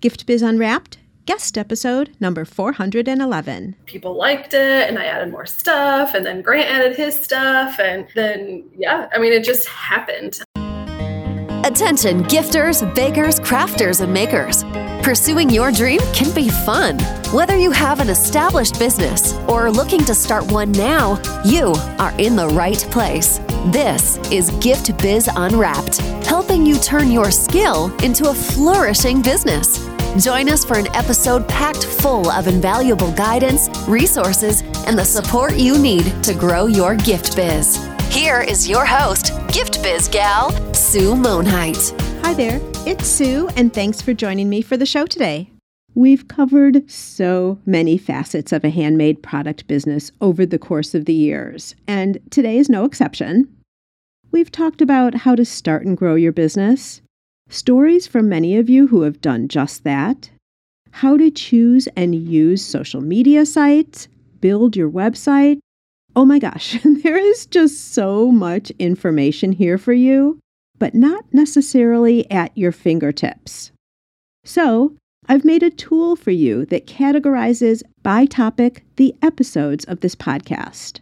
Gift Biz Unwrapped, guest episode number 411. People liked it, and I added more stuff, and then Grant added his stuff, and then, yeah, I mean, it just happened. Attention, gifters, bakers, crafters, and makers. Pursuing your dream can be fun. Whether you have an established business or are looking to start one now, you are in the right place. This is Gift Biz Unwrapped, helping you turn your skill into a flourishing business. Join us for an episode packed full of invaluable guidance, resources, and the support you need to grow your gift biz. Here is your host, Gift Biz gal, Sue Monhait. Hi there, it's Sue, and thanks for joining me for the show today. We've covered so many facets of a handmade product business over the course of the years, and today is no exception. We've talked about how to start and grow your business, stories from many of you who have done just that, how to choose and use social media sites, build your website. Oh my gosh, there is just so much information here for you, but not necessarily at your fingertips. So, I've made a tool for you that categorizes by topic the episodes of this podcast,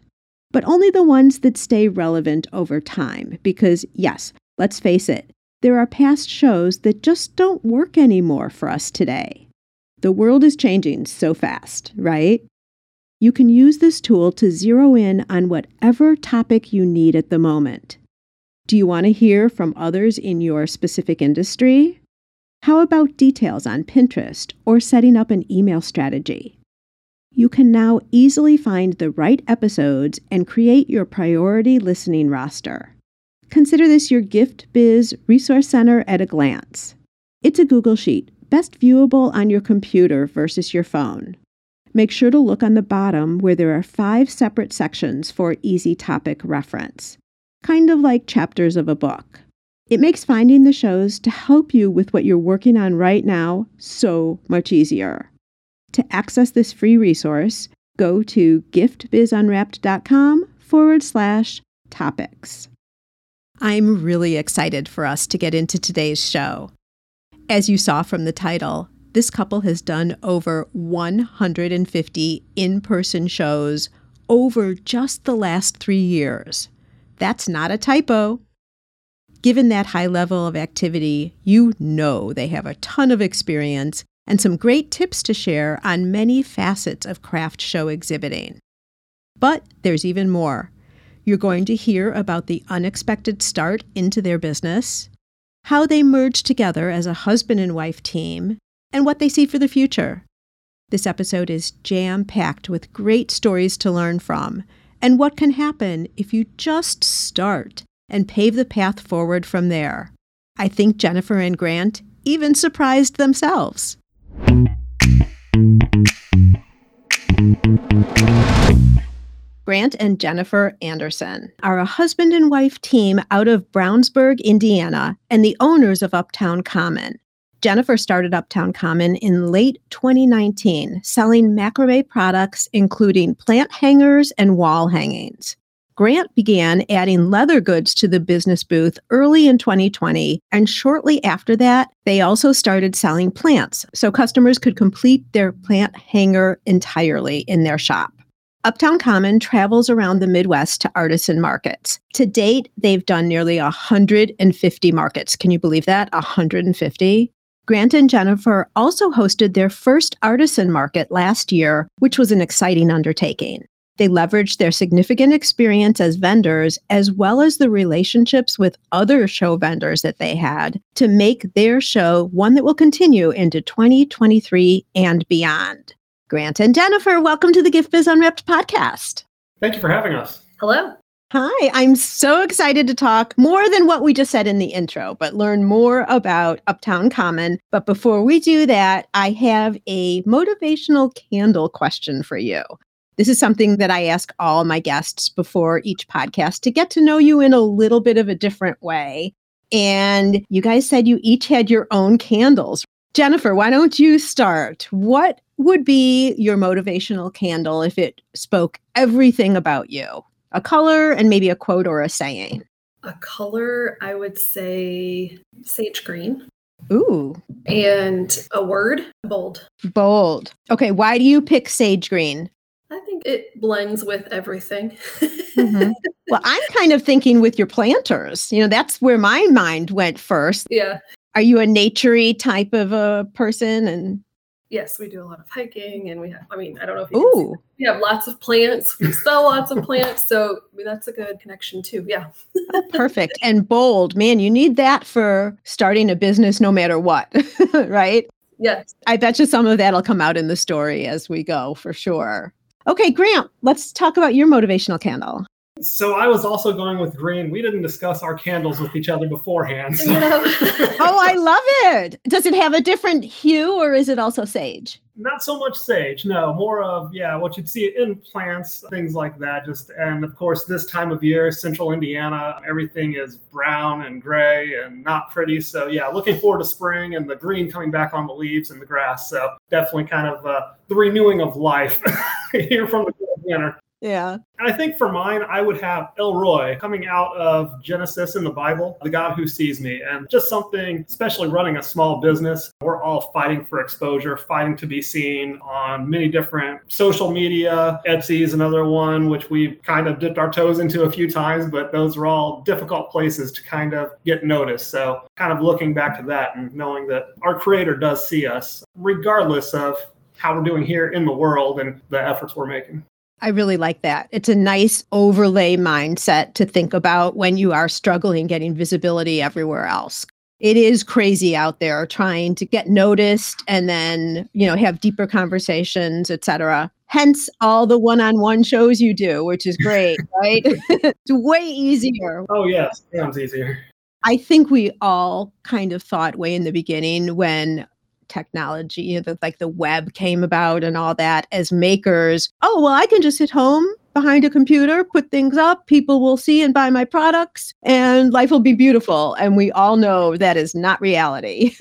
but only the ones that stay relevant over time. Because, yes, let's face it, there are past shows that just don't work anymore for us today. The world is changing so fast, right? You can use this tool to zero in on whatever topic you need at the moment. Do you want to hear from others in your specific industry? How about details on Pinterest or setting up an email strategy? You can now easily find the right episodes and create your priority listening roster. Consider this your Gift Biz Resource Center at a glance. It's a Google Sheet, best viewable on your computer versus your phone. Make sure to look on the bottom where there are five separate sections for easy topic reference, kind of like chapters of a book. It makes finding the shows to help you with what you're working on right now so much easier. To access this free resource, go to giftbizunwrapped.com forward slash topics. I'm really excited for us to get into today's show. As you saw from the title, this couple has done over 150 in person shows over just the last three years. That's not a typo. Given that high level of activity, you know they have a ton of experience and some great tips to share on many facets of craft show exhibiting. But there's even more. You're going to hear about the unexpected start into their business, how they merged together as a husband and wife team, and what they see for the future. This episode is jam packed with great stories to learn from, and what can happen if you just start and pave the path forward from there. I think Jennifer and Grant even surprised themselves. Grant and Jennifer Anderson are a husband and wife team out of Brownsburg, Indiana, and the owners of Uptown Common. Jennifer started Uptown Common in late 2019, selling macrame products, including plant hangers and wall hangings. Grant began adding leather goods to the business booth early in 2020, and shortly after that, they also started selling plants so customers could complete their plant hanger entirely in their shop. Uptown Common travels around the Midwest to artisan markets. To date, they've done nearly 150 markets. Can you believe that? 150? Grant and Jennifer also hosted their first artisan market last year, which was an exciting undertaking. They leveraged their significant experience as vendors, as well as the relationships with other show vendors that they had, to make their show one that will continue into 2023 and beyond. Grant and Jennifer, welcome to the Gift Biz Unwrapped podcast. Thank you for having us. Hello. Hi, I'm so excited to talk more than what we just said in the intro, but learn more about Uptown Common. But before we do that, I have a motivational candle question for you. This is something that I ask all my guests before each podcast to get to know you in a little bit of a different way. And you guys said you each had your own candles. Jennifer, why don't you start? What would be your motivational candle if it spoke everything about you? A color and maybe a quote or a saying. A color, I would say sage green. Ooh. And a word, bold. Bold. Okay, why do you pick sage green? I think it blends with everything. Mm-hmm. well, I'm kind of thinking with your planters. You know, that's where my mind went first. Yeah. Are you a naturey type of a person? And yes, we do a lot of hiking, and we have. I mean, I don't know if you ooh, we have lots of plants. We sell lots of plants, so I mean, that's a good connection too. Yeah. oh, perfect and bold, man. You need that for starting a business, no matter what, right? Yes. I bet you some of that'll come out in the story as we go, for sure. Okay, Grant, let's talk about your motivational candle. So I was also going with green. We didn't discuss our candles with each other beforehand. So. oh, I love it. Does it have a different hue or is it also sage? Not so much sage, no. More of yeah, what you'd see in plants, things like that. Just and of course, this time of year, central Indiana, everything is brown and gray and not pretty. So yeah, looking forward to spring and the green coming back on the leaves and the grass. So definitely kind of uh, the renewing of life here from the winter. Yeah. And I think for mine, I would have El Roi coming out of Genesis in the Bible, the God who sees me, and just something, especially running a small business. We're all fighting for exposure, fighting to be seen on many different social media. Etsy is another one, which we've kind of dipped our toes into a few times, but those are all difficult places to kind of get noticed. So, kind of looking back to that and knowing that our Creator does see us, regardless of how we're doing here in the world and the efforts we're making. I really like that. It's a nice overlay mindset to think about when you are struggling getting visibility everywhere else. It is crazy out there trying to get noticed and then, you know, have deeper conversations, etc. Hence all the one-on-one shows you do, which is great, right? it's way easier. Oh yes, sounds easier. I think we all kind of thought way in the beginning when technology, you know, like the web came about and all that as makers. Oh, well, I can just sit home behind a computer, put things up, people will see and buy my products, and life will be beautiful. And we all know that is not reality.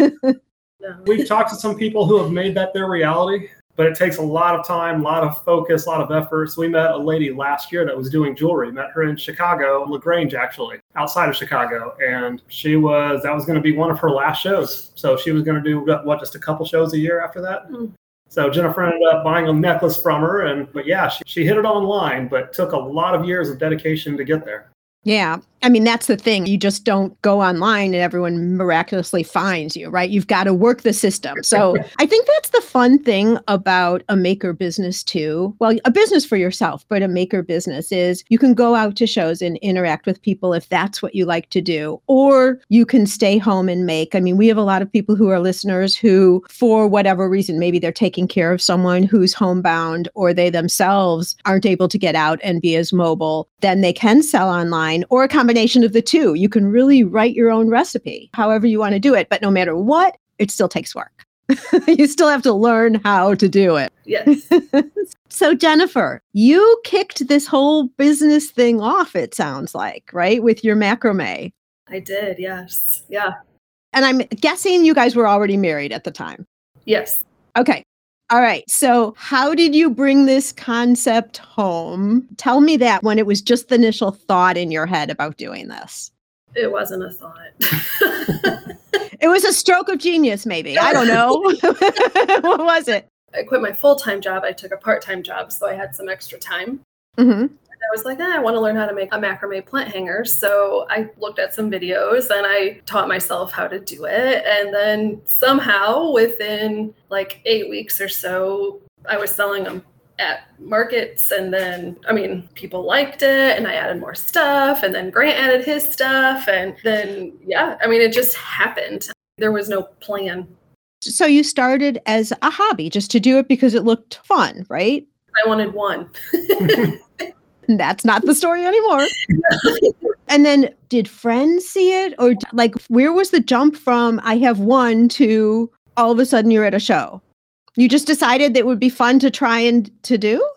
We've talked to some people who have made that their reality but it takes a lot of time, a lot of focus, a lot of effort. So we met a lady last year that was doing jewelry. Met her in Chicago, La Grange actually, outside of Chicago, and she was that was going to be one of her last shows. So she was going to do what just a couple shows a year after that. Mm. So Jennifer ended up buying a necklace from her, and but yeah, she, she hit it online, but took a lot of years of dedication to get there. Yeah. I mean, that's the thing. You just don't go online and everyone miraculously finds you, right? You've got to work the system. So I think that's the fun thing about a maker business, too. Well, a business for yourself, but a maker business is you can go out to shows and interact with people if that's what you like to do, or you can stay home and make. I mean, we have a lot of people who are listeners who, for whatever reason, maybe they're taking care of someone who's homebound or they themselves aren't able to get out and be as mobile, then they can sell online or a combination combination of the two. You can really write your own recipe, however you want to do it. But no matter what, it still takes work. you still have to learn how to do it. Yes. so, Jennifer, you kicked this whole business thing off, it sounds like, right? With your macrame. I did, yes. Yeah. And I'm guessing you guys were already married at the time. Yes. Okay. All right. So, how did you bring this concept home? Tell me that when it was just the initial thought in your head about doing this. It wasn't a thought. it was a stroke of genius, maybe. I don't know. what was it? I quit my full time job. I took a part time job, so I had some extra time. Mm-hmm. I was like, eh, I want to learn how to make a macrame plant hanger. So I looked at some videos and I taught myself how to do it. And then somehow within like eight weeks or so, I was selling them at markets and then i mean people liked it and i added more stuff and then grant added his stuff and then yeah i mean it just happened there was no plan so you started as a hobby just to do it because it looked fun right i wanted one That's not the story anymore. and then did friends see it? Or like, where was the jump from I have one to all of a sudden you're at a show? You just decided that it would be fun to try and to do?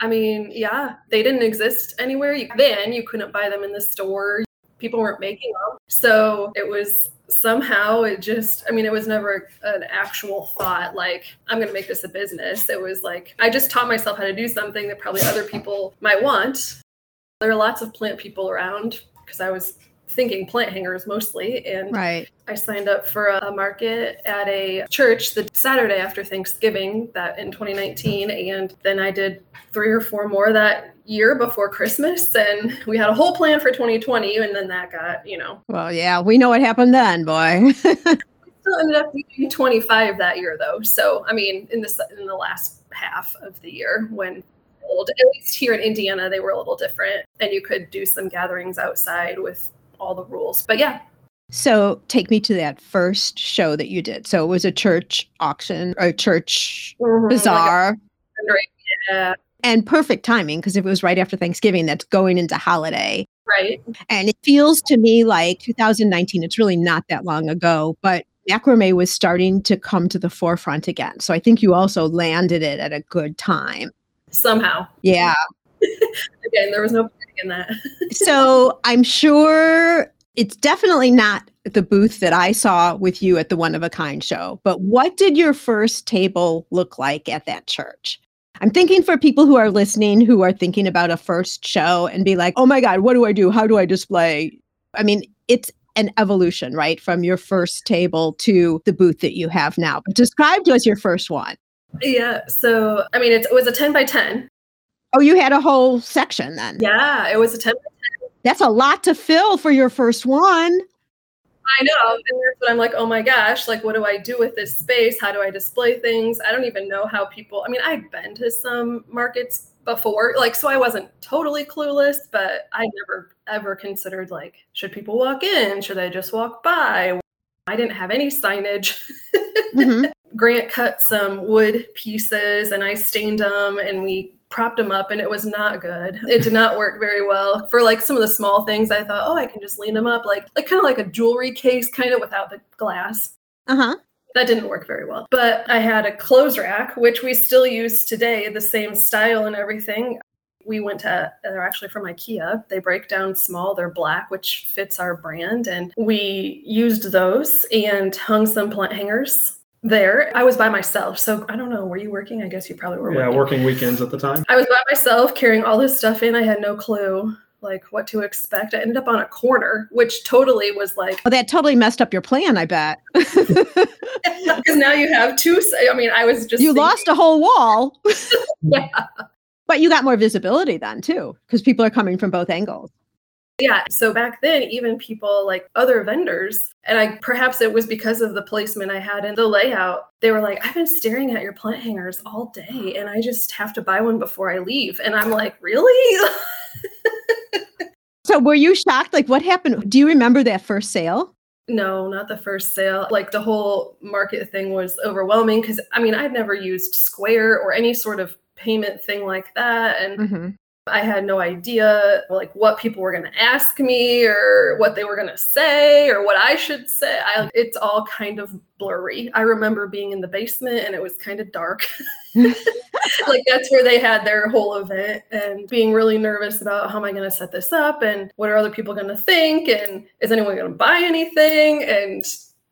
I mean, yeah, they didn't exist anywhere. You, then you couldn't buy them in the store. People weren't making them. So it was somehow it just i mean it was never an actual thought like i'm going to make this a business it was like i just taught myself how to do something that probably other people might want there are lots of plant people around because i was thinking plant hangers mostly. And right. I signed up for a market at a church the Saturday after Thanksgiving that in 2019. And then I did three or four more that year before Christmas. And we had a whole plan for 2020. And then that got, you know. Well, yeah, we know what happened then, boy. still ended up being 25 that year though. So, I mean, in this, in the last half of the year when old, at least here in Indiana, they were a little different and you could do some gatherings outside with all the rules. But yeah. So take me to that first show that you did. So it was a church auction or church mm-hmm, bazaar. Like yeah. And perfect timing because if it was right after Thanksgiving, that's going into holiday. Right. And it feels to me like 2019, it's really not that long ago, but macrame was starting to come to the forefront again. So I think you also landed it at a good time. Somehow. Yeah. Again, there was no in that. so I'm sure it's definitely not the booth that I saw with you at the One of a Kind show, but what did your first table look like at that church? I'm thinking for people who are listening who are thinking about a first show and be like, oh my God, what do I do? How do I display? I mean, it's an evolution, right? From your first table to the booth that you have now. But describe to us your first one. Yeah. So, I mean, it was a 10 by 10. Oh, you had a whole section then. Yeah, it was a 10 That's a lot to fill for your first one. I know. And that's what I'm like, oh my gosh, like, what do I do with this space? How do I display things? I don't even know how people, I mean, I've been to some markets before, like, so I wasn't totally clueless, but I never ever considered, like, should people walk in? Should I just walk by? I didn't have any signage. Mm-hmm. Grant cut some wood pieces and I stained them and we propped them up and it was not good. It did not work very well. For like some of the small things, I thought, oh, I can just lean them up, like like kind of like a jewelry case, kind of without the glass. Uh-huh. That didn't work very well. But I had a clothes rack, which we still use today, the same style and everything. We went to, they're actually from IKEA. They break down small, they're black, which fits our brand. And we used those and hung some plant hangers there. I was by myself. So I don't know. Were you working? I guess you probably were. Yeah, working, working weekends at the time. I was by myself carrying all this stuff in. I had no clue like what to expect. I ended up on a corner, which totally was like. Oh, that totally messed up your plan, I bet. Because now you have two. I mean, I was just. You thinking, lost a whole wall. yeah. But you got more visibility then, too, because people are coming from both angles. Yeah. So back then, even people like other vendors, and I perhaps it was because of the placement I had in the layout, they were like, I've been staring at your plant hangers all day and I just have to buy one before I leave. And I'm like, really? so were you shocked? Like what happened? Do you remember that first sale? No, not the first sale. Like the whole market thing was overwhelming because I mean, I'd never used Square or any sort of payment thing like that. And mm-hmm. I had no idea like what people were going to ask me or what they were going to say or what I should say. I, it's all kind of blurry. I remember being in the basement and it was kind of dark. like that's where they had their whole event and being really nervous about how am I going to set this up and what are other people going to think and is anyone going to buy anything and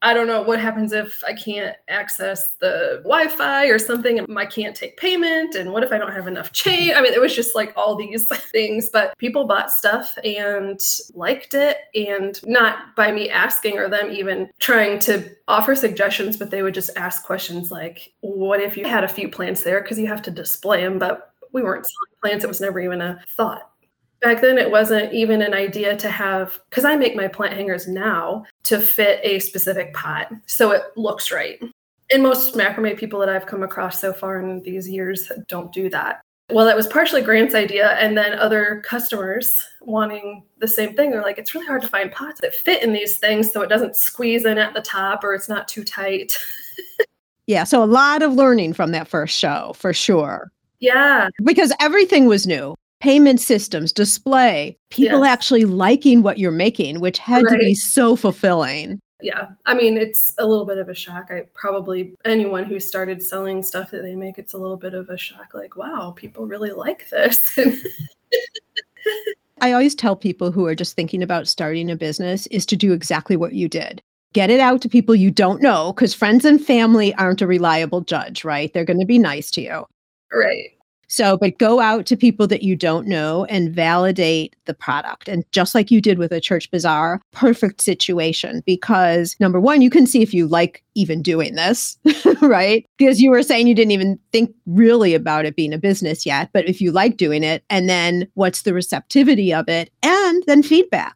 I don't know what happens if I can't access the Wi Fi or something and I can't take payment. And what if I don't have enough change? I mean, it was just like all these things, but people bought stuff and liked it. And not by me asking or them even trying to offer suggestions, but they would just ask questions like, what if you had a few plants there? Because you have to display them, but we weren't selling plants. It was never even a thought back then it wasn't even an idea to have because i make my plant hangers now to fit a specific pot so it looks right. And most macrame people that i've come across so far in these years don't do that. Well that was partially grant's idea and then other customers wanting the same thing they're like it's really hard to find pots that fit in these things so it doesn't squeeze in at the top or it's not too tight. Yeah so a lot of learning from that first show for sure. Yeah. Because everything was new payment systems, display, people yes. actually liking what you're making, which had right. to be so fulfilling. Yeah. I mean, it's a little bit of a shock. I probably, anyone who started selling stuff that they make, it's a little bit of a shock. Like, wow, people really like this. I always tell people who are just thinking about starting a business is to do exactly what you did. Get it out to people you don't know because friends and family aren't a reliable judge, right? They're going to be nice to you. Right So, but go out to people that you don't know and validate the product. And just like you did with a church bazaar, perfect situation because number one, you can see if you like even doing this, right? Because you were saying you didn't even think really about it being a business yet, but if you like doing it, and then what's the receptivity of it, and then feedback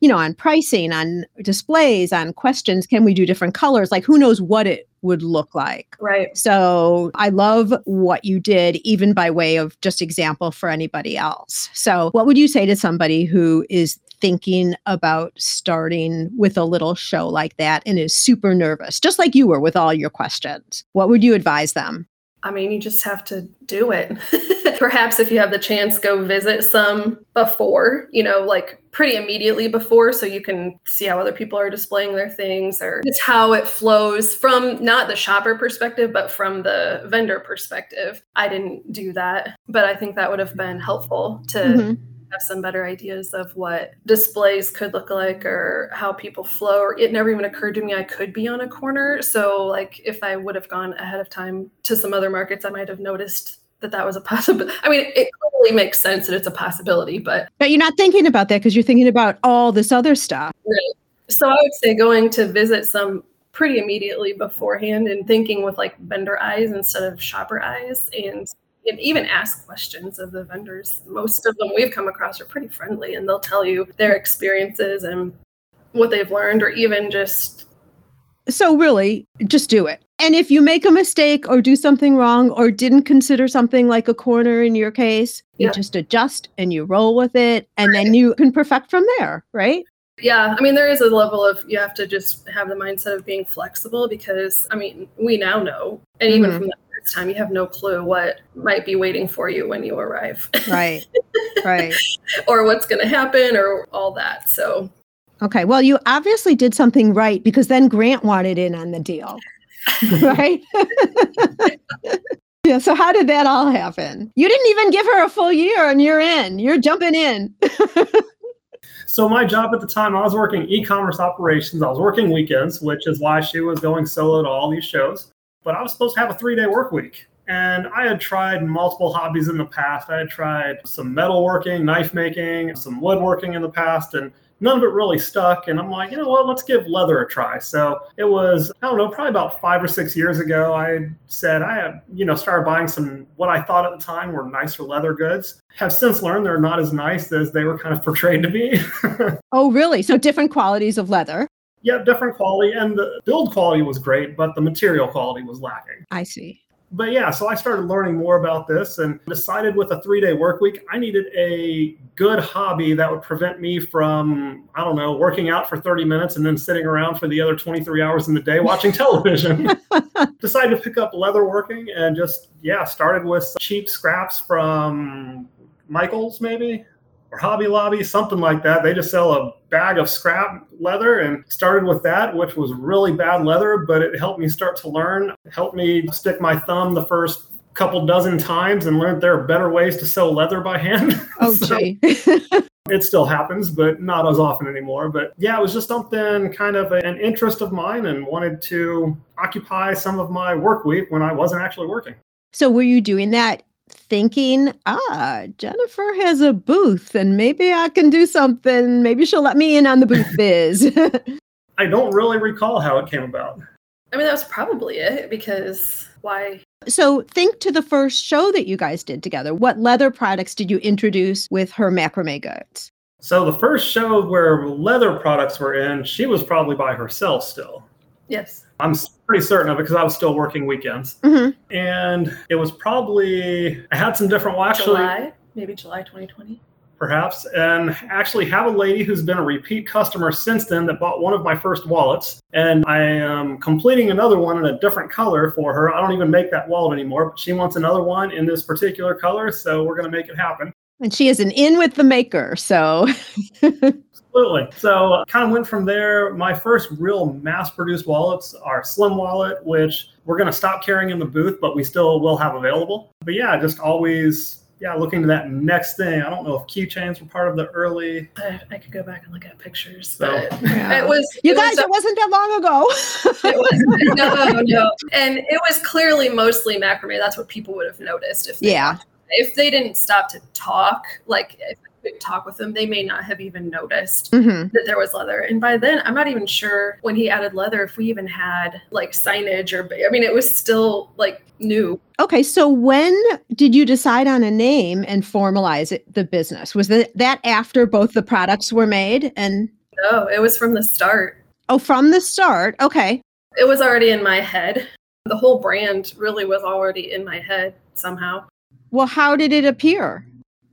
you know, on pricing, on displays, on questions. Can we do different colors? Like, who knows what it would look like? Right. So, I love what you did, even by way of just example for anybody else. So, what would you say to somebody who is thinking about starting with a little show like that and is super nervous, just like you were with all your questions? What would you advise them? I mean, you just have to do it. Perhaps if you have the chance, go visit some before, you know, like pretty immediately before, so you can see how other people are displaying their things or it's how it flows from not the shopper perspective, but from the vendor perspective. I didn't do that, but I think that would have been helpful to. Mm-hmm have some better ideas of what displays could look like or how people flow or it never even occurred to me i could be on a corner. So like if i would have gone ahead of time to some other markets i might have noticed that that was a possibility i mean it totally makes sense that it's a possibility but but you're not thinking about that because you're thinking about all this other stuff. Right. So i would say going to visit some pretty immediately beforehand and thinking with like vendor eyes instead of shopper eyes and and even ask questions of the vendors. Most of them we've come across are pretty friendly and they'll tell you their experiences and what they've learned, or even just. So, really, just do it. And if you make a mistake or do something wrong or didn't consider something like a corner in your case, yeah. you just adjust and you roll with it and right. then you can perfect from there, right? Yeah, I mean, there is a level of you have to just have the mindset of being flexible because, I mean, we now know, and even mm-hmm. from first time, you have no clue what might be waiting for you when you arrive. Right, right. or what's going to happen or all that. So, okay. Well, you obviously did something right because then Grant wanted in on the deal, right? yeah. So, how did that all happen? You didn't even give her a full year and you're in, you're jumping in. So my job at the time, I was working e-commerce operations. I was working weekends, which is why she was going solo to all these shows. But I was supposed to have a three-day work week. And I had tried multiple hobbies in the past. I had tried some metalworking, knife making, some woodworking in the past, and none of it really stuck. And I'm like, you know what, let's give leather a try. So it was, I don't know, probably about five or six years ago, I said I had, you know, started buying some what I thought at the time were nicer leather goods. Have since learned they're not as nice as they were kind of portrayed to be. oh, really? So different qualities of leather. Yeah, different quality. And the build quality was great, but the material quality was lacking. I see but yeah, so I started learning more about this and decided with a three day work week, I needed a good hobby that would prevent me from, I don't know, working out for 30 minutes and then sitting around for the other 23 hours in the day watching television. decided to pick up leatherworking and just, yeah, started with cheap scraps from Michael's maybe or Hobby Lobby, something like that. They just sell a bag of scrap leather and started with that, which was really bad leather, but it helped me start to learn, it helped me stick my thumb the first couple dozen times and learned there are better ways to sew leather by hand. Oh, so it still happens, but not as often anymore. But yeah, it was just something kind of an interest of mine and wanted to occupy some of my work week when I wasn't actually working. So, were you doing that thinking, ah, Jennifer has a booth and maybe I can do something. Maybe she'll let me in on the booth biz. I don't really recall how it came about. I mean, that was probably it because why? So, think to the first show that you guys did together. What leather products did you introduce with her macrame goods? So, the first show where leather products were in, she was probably by herself still. Yes. I'm pretty certain of it because I was still working weekends. Mm-hmm. And it was probably, I had some different, well, actually. July, maybe July 2020 perhaps, and actually have a lady who's been a repeat customer since then that bought one of my first wallets. And I am completing another one in a different color for her. I don't even make that wallet anymore, but she wants another one in this particular color. So we're going to make it happen. And she is an in with the maker. So Absolutely. So uh, kind of went from there. My first real mass produced wallets are Slim Wallet, which we're going to stop carrying in the booth, but we still will have available. But yeah, just always yeah, looking to that next thing. I don't know if keychains were part of the early. I, I could go back and look at pictures, but yeah. it was. You it guys, was, it wasn't that long ago. it was no, no, and it was clearly mostly macrame. That's what people would have noticed if. yeah. if they didn't stop to talk, like if I could talk with them, they may not have even noticed hmm that there was leather. And by then, I'm not even sure when he added leather if we even had like signage or, I mean, it was still like new. Okay, so when did you decide on a name and formalize it, the business? Was that that after both the products were made and No, it was from the start. oh from the start? Okay. It was already in my head. The whole brand really was already in my head somehow. Well, how did it appear?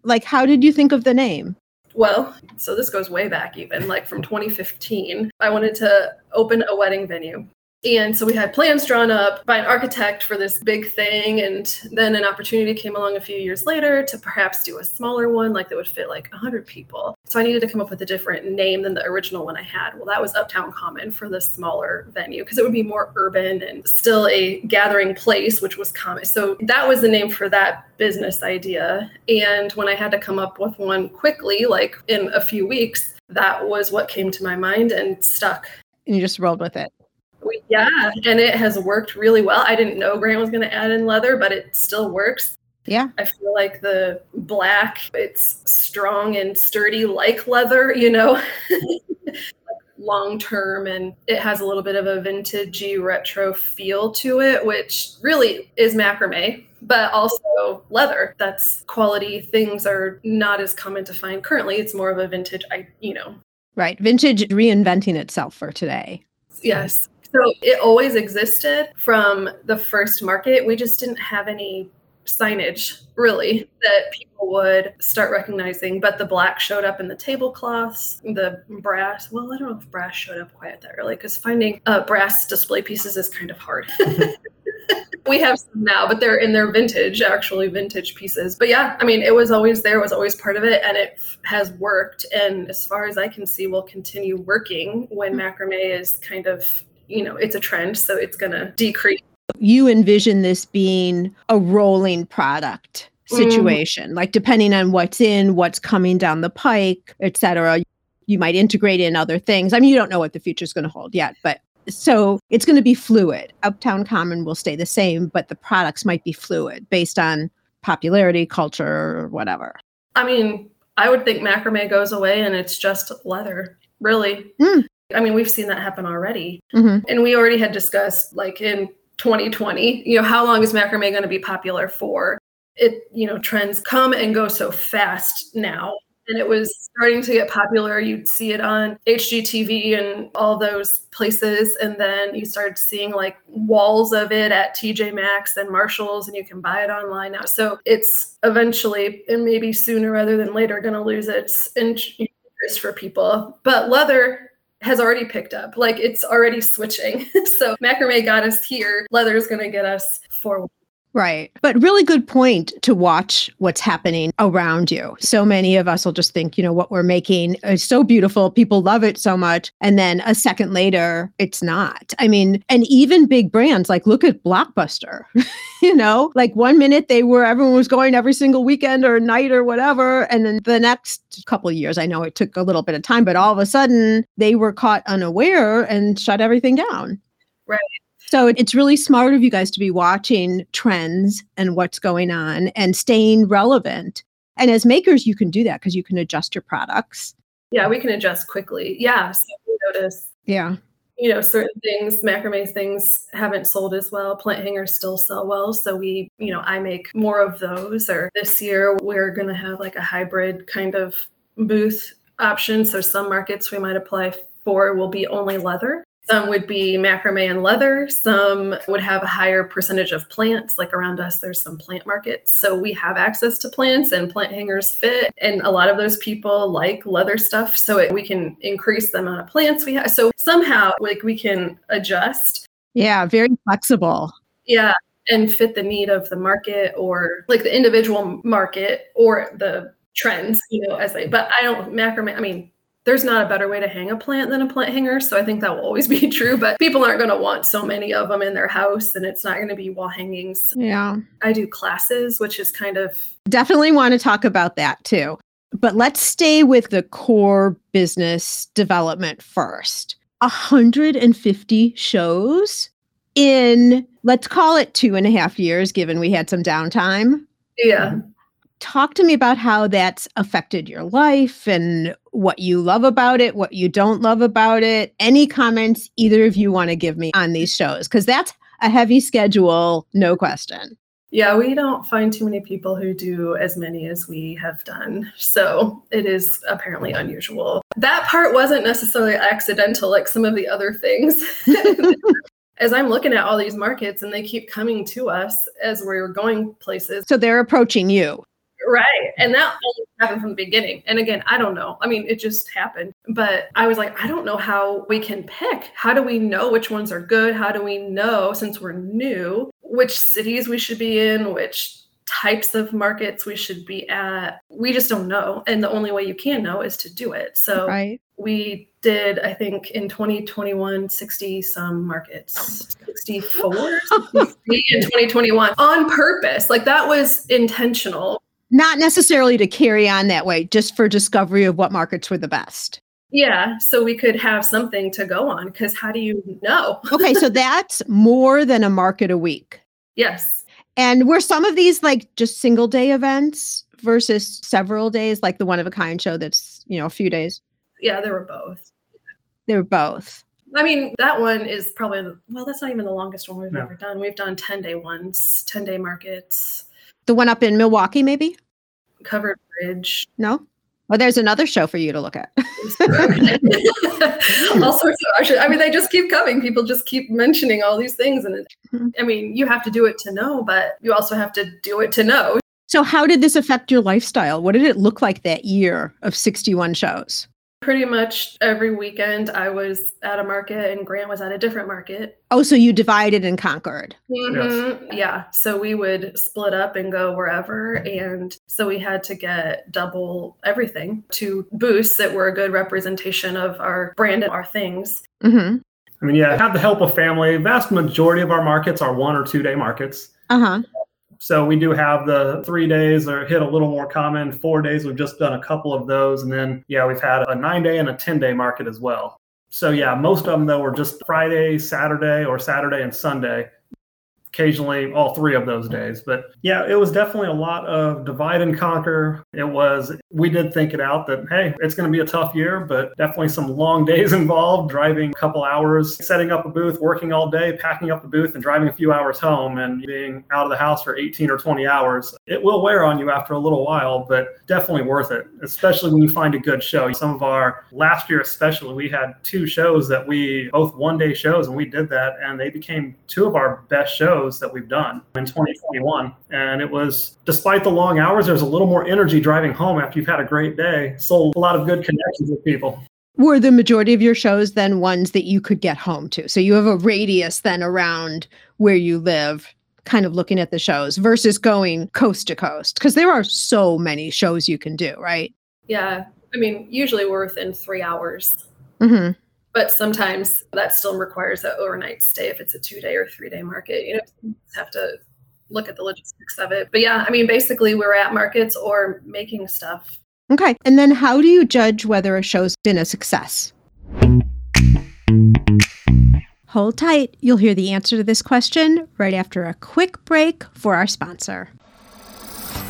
Like how did you think of the name? Well, so this goes way back, even like from 2015. I wanted to open a wedding venue. And so we had plans drawn up by an architect for this big thing. And then an opportunity came along a few years later to perhaps do a smaller one, like that would fit like 100 people. So I needed to come up with a different name than the original one I had. Well, that was Uptown Common for the smaller venue because it would be more urban and still a gathering place, which was common. So that was the name for that business idea. And when I had to come up with one quickly, like in a few weeks, that was what came to my mind and stuck. And you just rolled with it. Yeah, and it has worked really well. I didn't know Grant was going to add in leather, but it still works. Yeah. I feel like the black, it's strong and sturdy like leather, you know, long term, and it has a little bit of a vintagey retro feel to it, which really is macrame, but also leather. That's quality things are not as common to find currently. It's more of a vintage, I, you know, Right. Vintage reinventing itself for today. Yes. So it always existed from the first market. We just didn't have any signage really that people would start recognizing. But the black showed up in the tablecloths, the brass. Well, I don't know if brass showed up quite that early because finding uh, brass display pieces is kind of hard. we have some now, but they're in their vintage, actually vintage pieces. But yeah, I mean, it was always there, was always part of it, and it has worked. And as far as I can see, will continue working when macrame is kind of, you know, it's a trend, so it's going to decrease. You envision this being a rolling product situation, like depending on what's in, what's coming down the pike, et cetera. You might integrate in other things. I mean, you don't know what the future is going to hold yet, but so it's going to be fluid. Uptown Common will stay the same, but the products might be fluid based on popularity, culture, or whatever. I mean, I would think macrame goes away and it's just leather, really. Hmm. I mean, we've seen that happen already. Mhm. And we already had discussed, like in 2020, you know, how long is macrame going to be popular for? It, you know, trends come and go so fast now. And it was starting to get popular. You'd see it on HGTV and all those places. And then you started seeing like walls of it at TJ Maxx and Marshalls, and you can buy it online now. So it's eventually, and maybe sooner rather than later, going to lose its interest for people. But leather has already picked up. Like it's already switching. so macrame got us here. Leather is going to get us forward. Right. But really good point to watch what's happening around you. So many of us will just think, you know, what we're making is so beautiful. People love it so much. And then a second later, it's not. I mean, and even big brands like look at Blockbuster, you know, like one minute they were, everyone was going every single weekend or night or whatever. And then the next couple years, I know it took a little bit of time, but all of a sudden they were caught unaware and shut everything down. Right. So it's really smart of you guys to be watching trends and what's going on and staying relevant. And as makers, you can do that because you can adjust your products. Yeah, we can adjust quickly. Yeah. So we notice Yeah. you know certain things macrame things haven't sold as well plant hangers still sell well so we you know i make more of those or this year we're going to have like a hybrid kind of booth option so some markets we might apply for will be only leather some would be macrame and leather some would have a higher percentage of plants like around us there's some plant markets so we have access to plants and plant hangers fit and a lot of those people like leather stuff so it, we can increase the amount of plants we have so somehow like we can adjust Yeah. Very flexible. yeah and fit the need of the market or like the individual market or the trends you know as they but i don't macrame i mean there's not a better way to hang a plant than a plant hanger so i think that will always be true but people aren't going to want so many of them in their house and it's not going to be wall hangings Yeah. i do classes which is kind of Definitely want to talk about that too. But let's stay with the core business development first. 150 shows in, let's call it two and a half years, given we had some downtime. yeah Talk to me about how that's affected your life and what you love about it, what you don't love about it. Any comments either of you want to give me on these shows? Because that's a heavy schedule, no question. Yeah, we don't find too many people who do as many as we have done. So it is apparently unusual. That part wasn't necessarily accidental like some of the other things. as I'm looking at all these markets and they keep coming to us as we're going places. So they're approaching you. Right. And that only happened from the beginning. And again, I don't know. I mean, it just happened. But I was like, I don't know how we can pick. How do we know which ones are good? How do we know, since we're new, which cities we should be in, which types of markets we should be at? We just don't know. And the only way you can know is to do it. So right. we did, I think, in 2021, 60 some markets, 64, 63 in 2021 on purpose. Like that was intentional not necessarily to carry on that way, just for discovery of what markets were the best. Yeah, so we could have something to go on because how do you know? okay, so that's more than a market a week. Yes. And were some of these like just single day events versus several days, like the one of a kind show that's, you know, a few days? Yeah, there were both. They were both. I mean, that one is probably, well, that's not even the longest one we've no. ever done. We've done 10 day ones, 10 day markets. The one up in Milwaukee, maybe? Covered Bridge. No? Well, there's another show for you to look at. all sorts of options. I mean, they just keep coming. People just keep mentioning all these things. And it, mm-hmm. I mean, you have to do it to know, but you also have to do it to know. So, how did this affect your lifestyle? What did it look like that year of 61 shows? Pretty much every weekend I was at a market and Grant was at a different market. Oh, so you divided and conquered. Mm-hmm. Yes. Yeah. So we would split up and go wherever. And so we had to get double everything to booths that were a good representation of our brand and our things. Mm-hmm. I mean, yeah, have the help of family. Vast majority of our markets are one or two day markets. Uh huh. So we do have the three days or hit a little more common. Four days, we've just done a couple of those. And then, yeah, we've had a nine day and a 10 day market as well. So yeah, most of them though were just Friday, Saturday, or Saturday and Sunday occasionally all three of those days. But yeah, it was definitely a lot of divide and conquer. It was, we did think it out that, hey, it's going to be a tough year, but definitely some long days involved, driving a couple hours, setting up a booth, working all day, packing up the booth, and driving a few hours home and being out of the house for 18 or 20 hours. It will wear on you after a little while, but definitely worth it, especially when you find a good show. Some of our last year, especially, we had two shows that we both one day shows, and we did that, and they became two of our best shows shows that we've done in 2021. And it was, despite the long hours, there's a little more energy driving home after you've had a great day. Sold a lot of good connections with people. Were the majority of your shows then ones that you could get home to? So you have a radius then around where you live kind of looking at the shows versus going coast to coast because there are so many shows you can do, right? Yeah. I mean, usually we're within three hours. Mm-hmm but sometimes that still requires that overnight stay if it's a two day or three day market. You know, you have to look at the logistics of it. But yeah, I mean, basically, we're at markets or making stuff. Okay. And then how do you judge whether a show's been a success? Hold tight. You'll hear the answer to this question right after a quick break for our sponsor.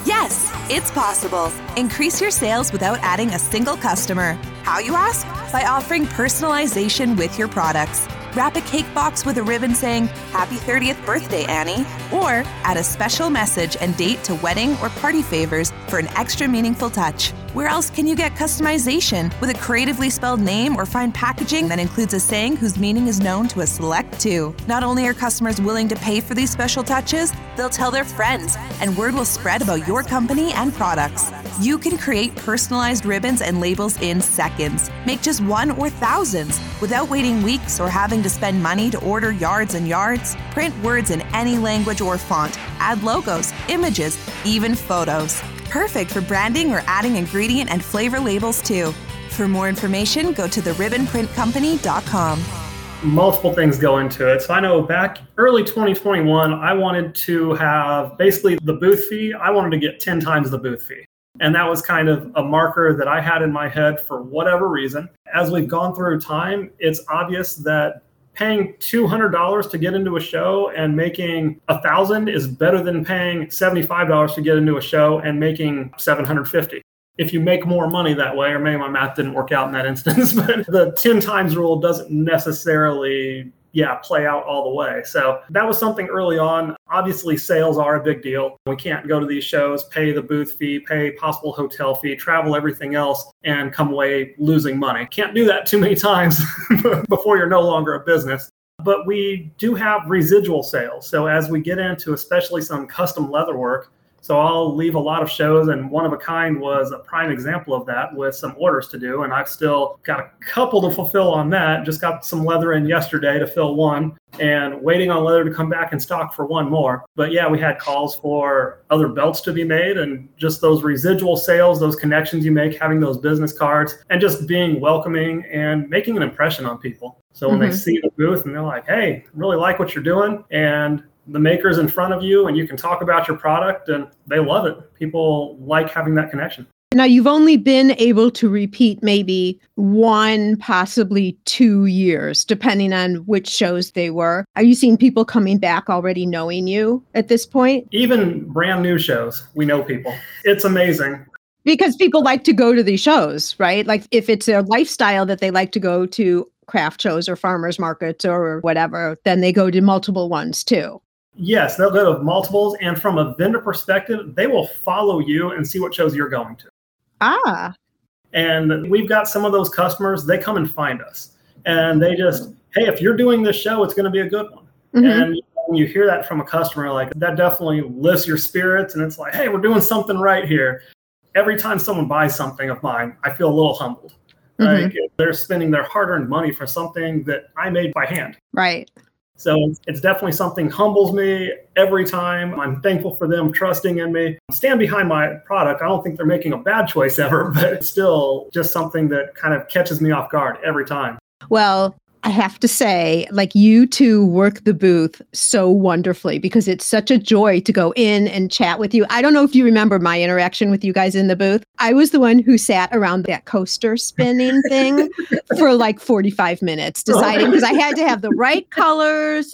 Yes, it's possible. Increase your sales without adding a single customer. How you ask? By offering personalization with your products. Wrap a cake box with a ribbon saying, Happy 30th birthday, Annie. Or add a special message and date to wedding or party favors for an extra meaningful touch. Where else can you get customization with a creatively spelled name or fine packaging that includes a saying whose meaning is known to a select two? Not only are customers willing to pay for these special touches, they'll tell their friends, and word will spread about your company and products. You can create personalized ribbons and labels in seconds. Make just one or thousands without waiting weeks or having to spend money to order yards and yards. Print words in any language or font. Add logos, images, even photos. Perfect for branding or adding ingredient and flavor labels too. For more information, go to theribbonprintcompany.com. Multiple things go into it. So I know back early 2021, I wanted to have basically the booth fee, I wanted to get 10 times the booth fee. And that was kind of a marker that I had in my head for whatever reason. As we've gone through time, it's obvious that paying $200 to get into a show and making a thousand is better than paying $75 to get into a show and making 750 if you make more money that way, or maybe my math didn't work out in that instance, but the 10 times rule doesn't necessarily yeah, play out all the way. So that was something early on. Obviously, sales are a big deal. We can't go to these shows, pay the booth fee, pay possible hotel fee, travel everything else, and come away losing money. Can't do that too many times before you're no longer a business. But we do have residual sales. So as we get into especially some custom leather work, so I'll leave a lot of shows, and One of a Kind was a prime example of that with some orders to do. And I've still got a couple to fulfill on that. Just got some leather in yesterday to fill one and waiting on leather to come back in stock for one more. But yeah, we had calls for other belts to be made and just those residual sales, those connections you make, having those business cards, and just being welcoming and making an impression on people. So when mm-hmm. they see the booth and they're like, hey, really like what you're doing. And the makers in front of you and you can talk about your product and they love it. People like having that connection. Now, you've only been able to repeat maybe one, possibly two years, depending on which shows they were. Are you seeing people coming back already knowing you at this point? Even brand new shows, we know people. It's amazing. Because people like to go to these shows, right? Like if it's a lifestyle that they like to go to craft shows or farmers markets or whatever, then they go to multiple ones too. Yes, they'll go to multiples, and from a vendor perspective, they will follow you and see what shows you're going to. Ah. And we've got some of those customers, they come and find us. And they just, hey, if you're doing this show, it's going to be a good one. Mm-hmm. And when you hear that from a customer, like that definitely lifts your spirits. And it's like, hey, we're doing something right here. Every time someone buys something of mine, I feel a little humbled. Mm-hmm. Like they're spending their hard earned money for something that I made by hand. Right. So it's definitely something humbles me every time. I'm thankful for them trusting in me. Stand behind my product. I don't think they're making a bad choice ever, but it's still just something that kind of catches me off guard every time. Well, I have to say, like you two work the booth so wonderfully because it's such a joy to go in and chat with you. I don't know if you remember my interaction with you guys in the booth. I was the one who sat around that coaster spinning thing for like 45 minutes, deciding because I had to have the right colors.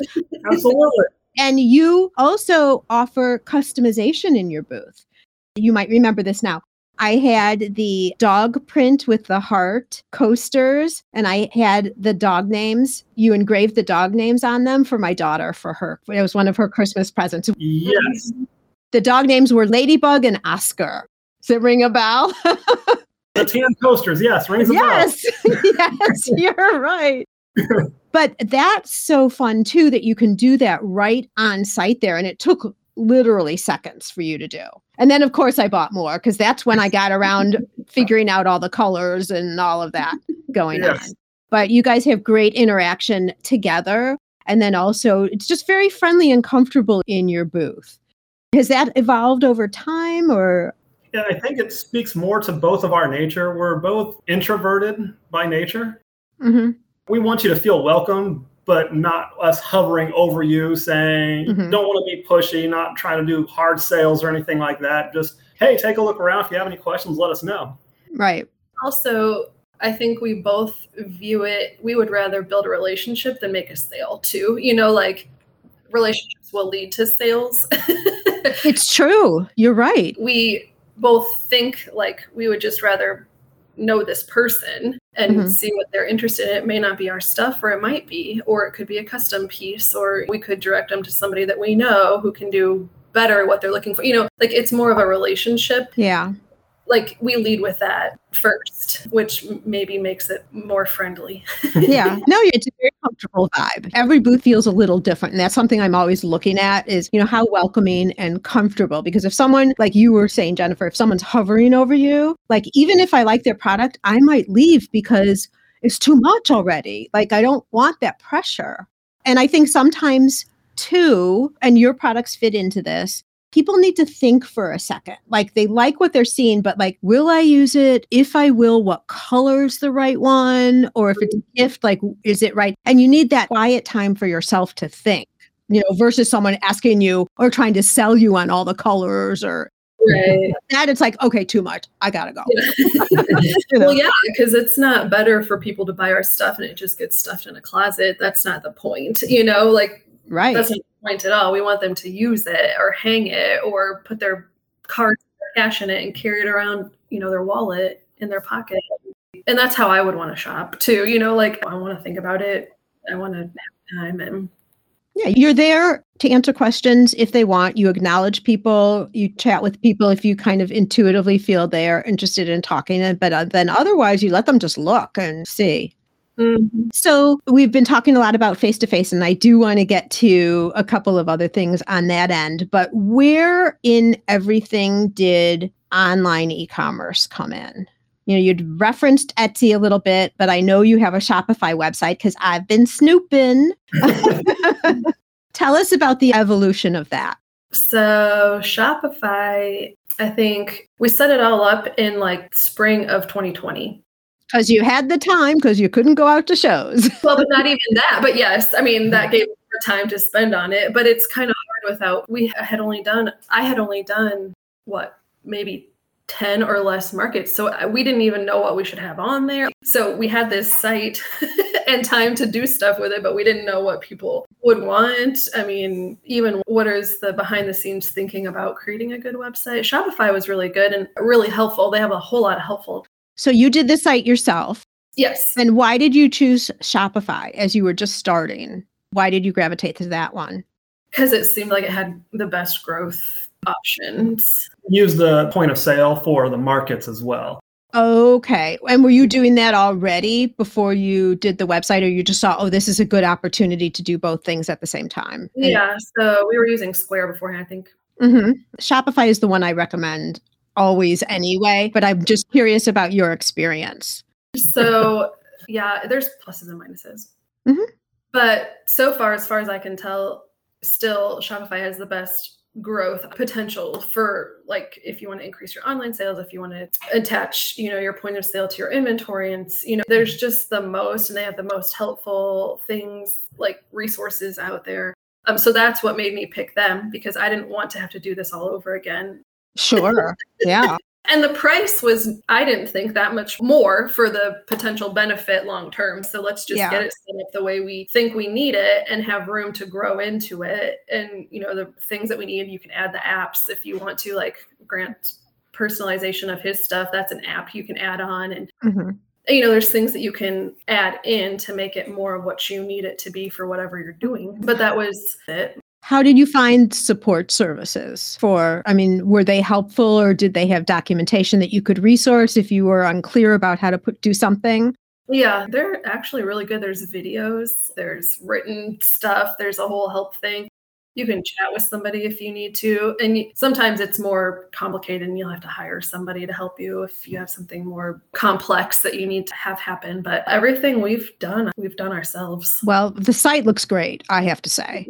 Absolutely. And you also offer customization in your booth. You might remember this now. I had the dog print with the heart coasters, and I had the dog names. You engraved the dog names on them for my daughter for her. It was one of her Christmas presents. Yes. The dog names were Ladybug and Oscar. Does it ring a bell? the tan coasters, yes, rings a yes. bell. yes, you're right. but that's so fun too that you can do that right on site there. And it took literally seconds for you to do. And then, of course, I bought more because that's when I got around figuring out all the colors and all of that going yes. on. But you guys have great interaction together. And then also, it's just very friendly and comfortable in your booth. Has that evolved over time or? Yeah, I think it speaks more to both of our nature. We're both introverted by nature. Mm-hmm. We want you to feel welcome, but not us hovering over you saying mm-hmm. don't want to be pushy not trying to do hard sales or anything like that. Just hey take a look around. If you have any questions let us know. Right. Also i think we both view it we would rather build a relationship than make a sale too. You know like relationships will lead to sales. It's true. You're right. We both think like we would just rather know this person and mm-hmm. see what they're interested in. It may not be our stuff, or it might be, or it could be a custom piece, or we could direct them to somebody that we know who can do better what they're looking for. You know, like it's more of a relationship. Yeah like we lead with that first, which maybe makes it more friendly. yeah, no, it's a very comfortable vibe. Every booth feels a little different, and that's something I'm always looking at is you know how welcoming and comfortable. Because if someone like you were saying, Jennifer, if someone's hovering over you, like even if I like their product, I might leave because it's too much already. Like I don't want that pressure. And I think sometimes too, and your products fit into this, people need to think for a second. Like they like what they're seeing, but like, will I use it? If I will, what color's the right one? Or if it's a mm-hmm. gift, like, is it right? And you need that quiet time for yourself to think, you know, versus someone asking you or trying to sell you on all the colors or Right. That it's like, okay, too much. I gotta go. Yeah. You know? Well, yeah, because it's not better for people to buy our stuff and it just gets stuffed in a closet. That's not the point. You know, like Right. that's not point at all. We want them to use it or hang it or put their their cash in it and carry it around, you know, their wallet in their pocket. And that's how I would want to shop too. You know, like I want to think about it. I want to have time and Yeah, you're there to answer questions if they want. You acknowledge people, you chat with people if you kind of intuitively feel they're interested in talking. But uh, then otherwise, you let them just look and see. Mhm. So we've been talking a lot about face to face, and I do want to get to a couple of other things on that end. But where in everything did online e commerce come in? You know, you'd referenced Etsy a little bit, but I know you have a Shopify website because I've been snooping. Tell us about the evolution of that. So Shopify, I think we set it all up in like spring of 2020. Because you had the time, because you couldn't go out to shows. Well, but not even that. But yes, I mean that gave her time to spend on it. But it's kind of hard without. We had only done. I had only done what maybe 10 or less markets. So we didn't even know what we should have on there. So we had this site and time to do stuff with it, but we didn't know what people would want. I mean, even what is the behind the scenes thinking about creating a good website? Shopify was really good and really helpful. They have a whole lot of helpful. So you did the site yourself. Yes. And why did you choose Shopify as you were just starting? Why did you gravitate to that one? Because it seemed like it had the best growth options. Use the point of sale for the markets as well. Okay. And were you doing that already before you did the website, or you just saw, oh, this is a good opportunity to do both things at the same time? Yeah. So we were using Square beforehand, I think. hmm Shopify is the one I recommend always anyway, but I'm just curious about your experience. So yeah, there's pluses and minuses. Mhm. But so far, as far as I can tell, still Shopify has the best growth potential for like if you want to increase your online sales if you want to attach you know your point of sale to your inventory and you know there's just the most and they have the most helpful things like resources out there um so that's what made me pick them because i didn't want to have to do this all over again Sure. yeah. and the price was, I didn't think that much more for the potential benefit long term. So let's just Yeah. get it set up the way we think we need it and have room to grow into it. And, you know, the things that we need, you can add the apps if you want to, like grant personalization of his stuff. That's an app you can add on. And, hmm you know, there's things that you can add in to make it more of what you need it to be for whatever you're doing. But that was it. How did you find support services for? I mean, were they helpful or did they have documentation that you could resource if you were unclear about how to put do something? Yeah, they're actually really good. There's videos, there's written stuff, there's a whole help thing. You can chat with somebody if you need to. And you, sometimes it's more complicated and you'll have to hire somebody to help you if you have something more complex that you need to have happen. But everything we've done, we've done ourselves. Well, the site looks great, I have to say.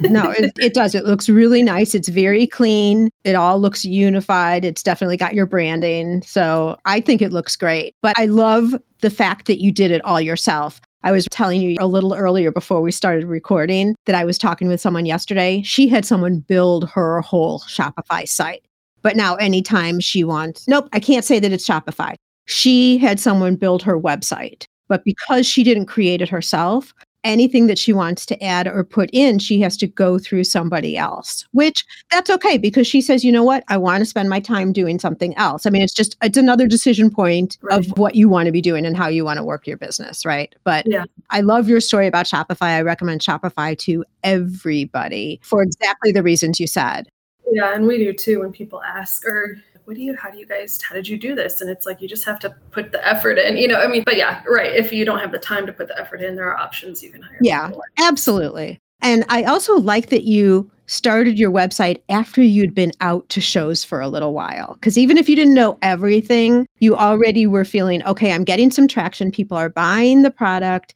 No, it, it does. It looks really nice. It's very clean. It all looks unified. It's definitely got your branding. So I think it looks great. But I love the fact that you did it all yourself. I was telling you a little earlier before we started recording that I was talking with someone yesterday. She had someone build her whole Shopify site. But now, anytime she wants, nope, I can't say that it's Shopify. She had someone build her website. But because she didn't create it herself, anything that she wants to add or put in, she has to go through somebody else, which that's okay because she says, you know what? I want to spend my time doing something else. I mean, it's just, it's another decision point of what you want to be doing and how you want to work your business, right? But Yeah. I love your story about Shopify. I recommend Shopify to everybody for exactly the reasons you said. Yeah, and we do too when people ask, or what do you, how do you guys, how did you do this? And it's like, you just have to put the effort in, you know, I mean, but yeah, right. If you don't have the time to put the effort in, there are options you can hire. Yeah. Absolutely. And I also like that you started your website after you'd been out to shows for a little while. Because even if you didn't know everything, you already were feeling, okay, I'm getting some traction. People are buying the product.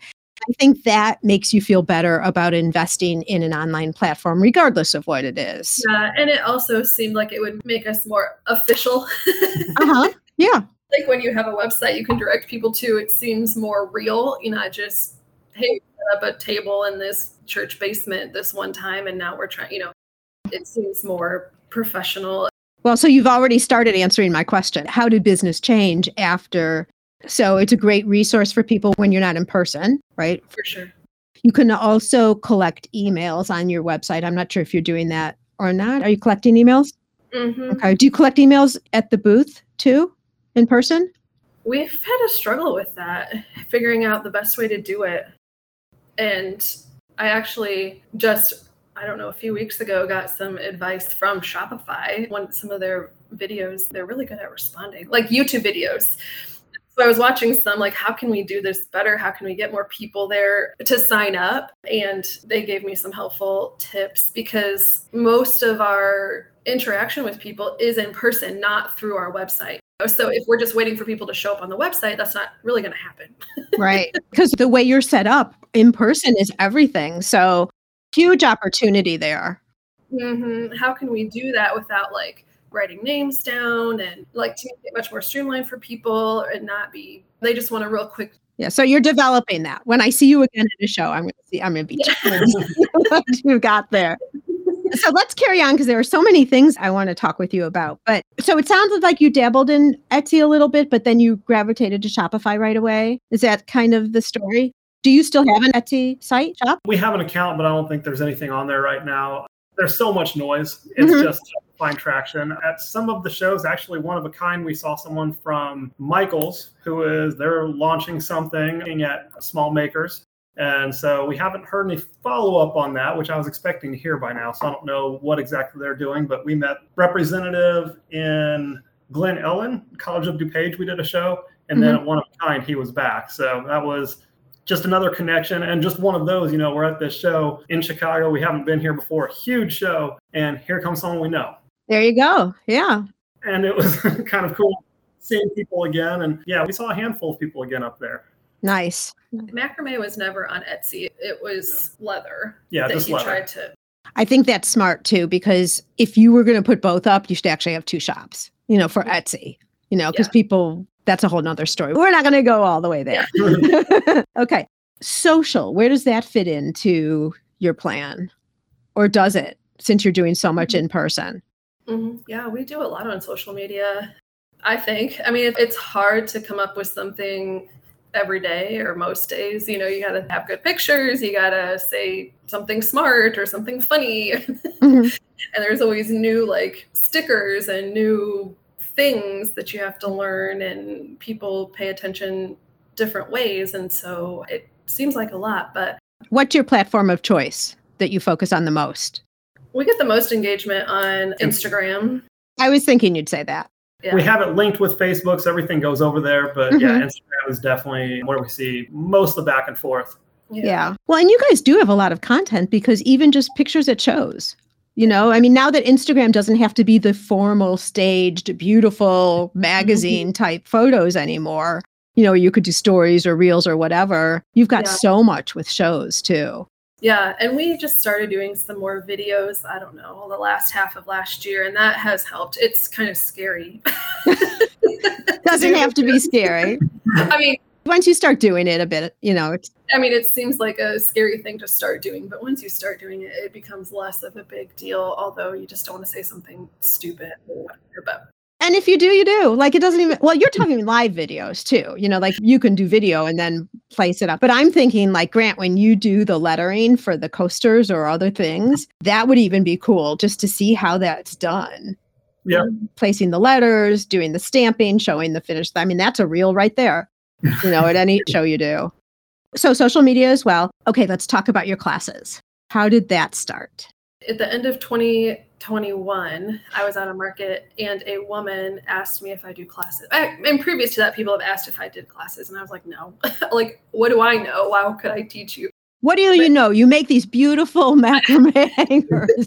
I think that makes you feel better about investing in an online platform, regardless of what it is. Yeah, and it also seemed like it would make us more official. Uh huh. Yeah. like when you have a website you can direct people to, it seems more real. You not just hey, we set up a table in this church basement this one time, and now we're trying. You know, it seems more professional. Well, so you've already started answering my question. How did business change after? So it's a great resource for people when you're not in person, right? For sure. You can also collect emails on your website. I'm not sure if you're doing that or not. Are you collecting emails? hmm Okay. Do you collect emails at the booth too, in person? We've had a struggle with that, figuring out the best way to do it. And I actually just, I don't know, a few weeks ago got some advice from Shopify. One some of their videos, they're really good at responding, like YouTube videos. So I was watching some like how can we do this better? How can we get more people there to sign up? And they gave me some helpful tips because most of our interaction with people is in person, not through our website. So if we're just waiting for people to show up on the website, that's not really going to happen. Right. Because the way you're set up in person is everything. So huge opportunity there. hmm How can we do that without like writing names down and like to make it much more streamlined for people and not be they just want a real quick Yeah. So you're developing that. When I see you again at a show, I'm going to see, I'm going to be checking what you got there. So let's carry on because there are so many things I want to talk with you about. But so it sounded like you dabbled in Etsy a little bit, but then you gravitated to Shopify right away. Is that kind of the story? Do you still have an Etsy site shop? We have an account, but I don't think there's anything on there right now. There's so much noise. It's Mhm. just tough to find traction. At some of the shows, actually, one of a kind, we saw someone from Michaels who is they're launching something at small makers. And so we haven't heard any follow up on that, which I was expecting to hear by now. So I don't know what exactly they're doing, but we met representative in Glen Ellyn, College of DuPage. We did a show, and then at one of a kind, he was back. So that was just another connection and just one of those you know we're at this show in chicago we haven't been here before huge show and here comes someone we know There you go. Yeah. and it was kind of cool seeing people again and yeah we saw a handful of people again up there Nice. macrame was never on Etsy. It was leather yeah that just he leather. tried to I think that's smart too, because if you were going to put both up, you should actually have two shops, you know, for Etsy, you know, because Yeah. people, that's a whole nother story. We're not going to go all the way there. okay. Social, where does that fit into your plan? Or does it, since you're doing so much mm-hmm. in person? Mhm. Yeah, we do a lot on social media. I think. I mean, it's hard to come up with something every day or most days. You know, you got to have good pictures. You got to say something smart or something funny. Mhm. and there's always new like stickers and new things that you have to learn, and people pay attention different ways. And so it seems like a lot, but What's your platform of choice that you focus on the most? We get the most engagement on Instagram. I was thinking you'd say that. Yeah. we have it linked with facebook so everything goes over there but yeah Mhm. instagram is definitely where we see most of the back and forth Yeah. Well, and you guys do have a lot of content because even just pictures at shows, you know, I mean, now that Instagram doesn't have to be the formal, staged, beautiful magazine type photos anymore, you know, you could do stories or reels or whatever. You've got Yeah. so much with shows too. Yeah, and we just started doing some more videos, I don't know, the last half of last year, and that has helped. It's kind of scary. Doesn't have to be scary. I mean, Once you start doing it a bit, you know, I mean, it seems like a scary thing to start doing, but once you start doing it, it becomes less of a big deal. Although you just don't want to say something stupid or whatever. But And if you do, you do. Like it doesn't even, well, you're talking live videos too. You know, like you can do video and then place it up. But I'm thinking, like, Grant, when you do the lettering for the coasters or other things, that would even be cool just to see how that's done. Yeah. Placing the letters, doing the stamping, showing the finished. I mean, that's a reel right there, you know, at any show you do. So, social media as well. Okay, let's talk about your classes. How did that start? At the end of 2021, I was at a market and a woman asked me if I do classes. I, and previous to that, people have asked if I did classes, and I was like, no. like, what do I know? How could I teach you? What do you But- know? You make these beautiful macrame hangers.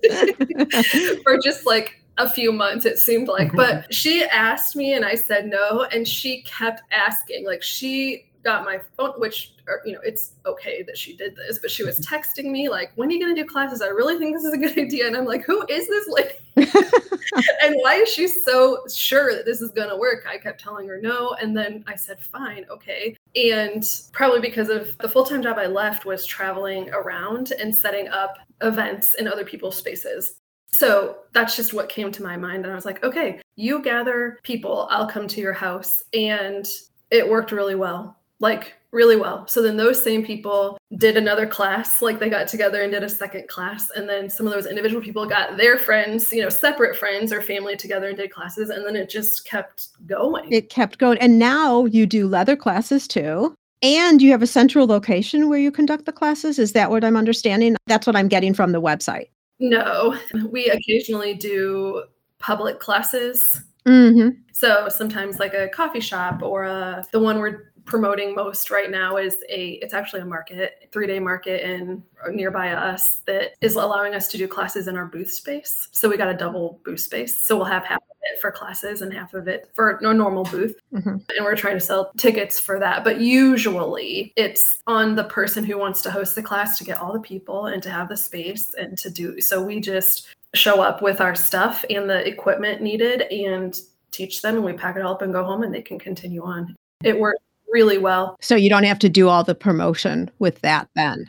for just like a few months it seemed like but she asked me and i said no and she kept asking like she got my phone which or, you know it's okay that she did this but she was mm-hmm. texting me like when are you going to do classes i really think this is a good idea and i'm like who is this lady and why is she so sure that this is going to work i kept telling her no and then i said fine okay and probably because of the full-time job i left was traveling around and setting up events in other people's spaces So that's just what came to my mind. And I was like, okay, you gather people, I'll come to your house. And it worked really well. Like, really well. So then those same people did another class, like they got together and did a second class. And then some of those individual people got their friends, you know, separate friends or family together and did classes. And then it just kept going. It kept going. And now you do leather classes too. And you have a central location where you conduct the classes. Is that what I'm understanding? That's what I'm getting from the website. No, we occasionally do public classes. Mm-hmm. So sometimes like a coffee shop or a, the one we're promoting most right now is a it's actually a market three day market in nearby us that is allowing us to do classes in our booth space. So we got a double booth space. So we'll have half of it for classes and half of it for no normal booth. Mm-hmm. and we're trying to sell tickets for that. But usually it's on the person who wants to host the class to get all the people and to have the space and to do so we just show up with our stuff and the equipment needed and teach them and we pack it all up and go home and they can continue on. It works really well. So you don't have to do all the promotion with that then.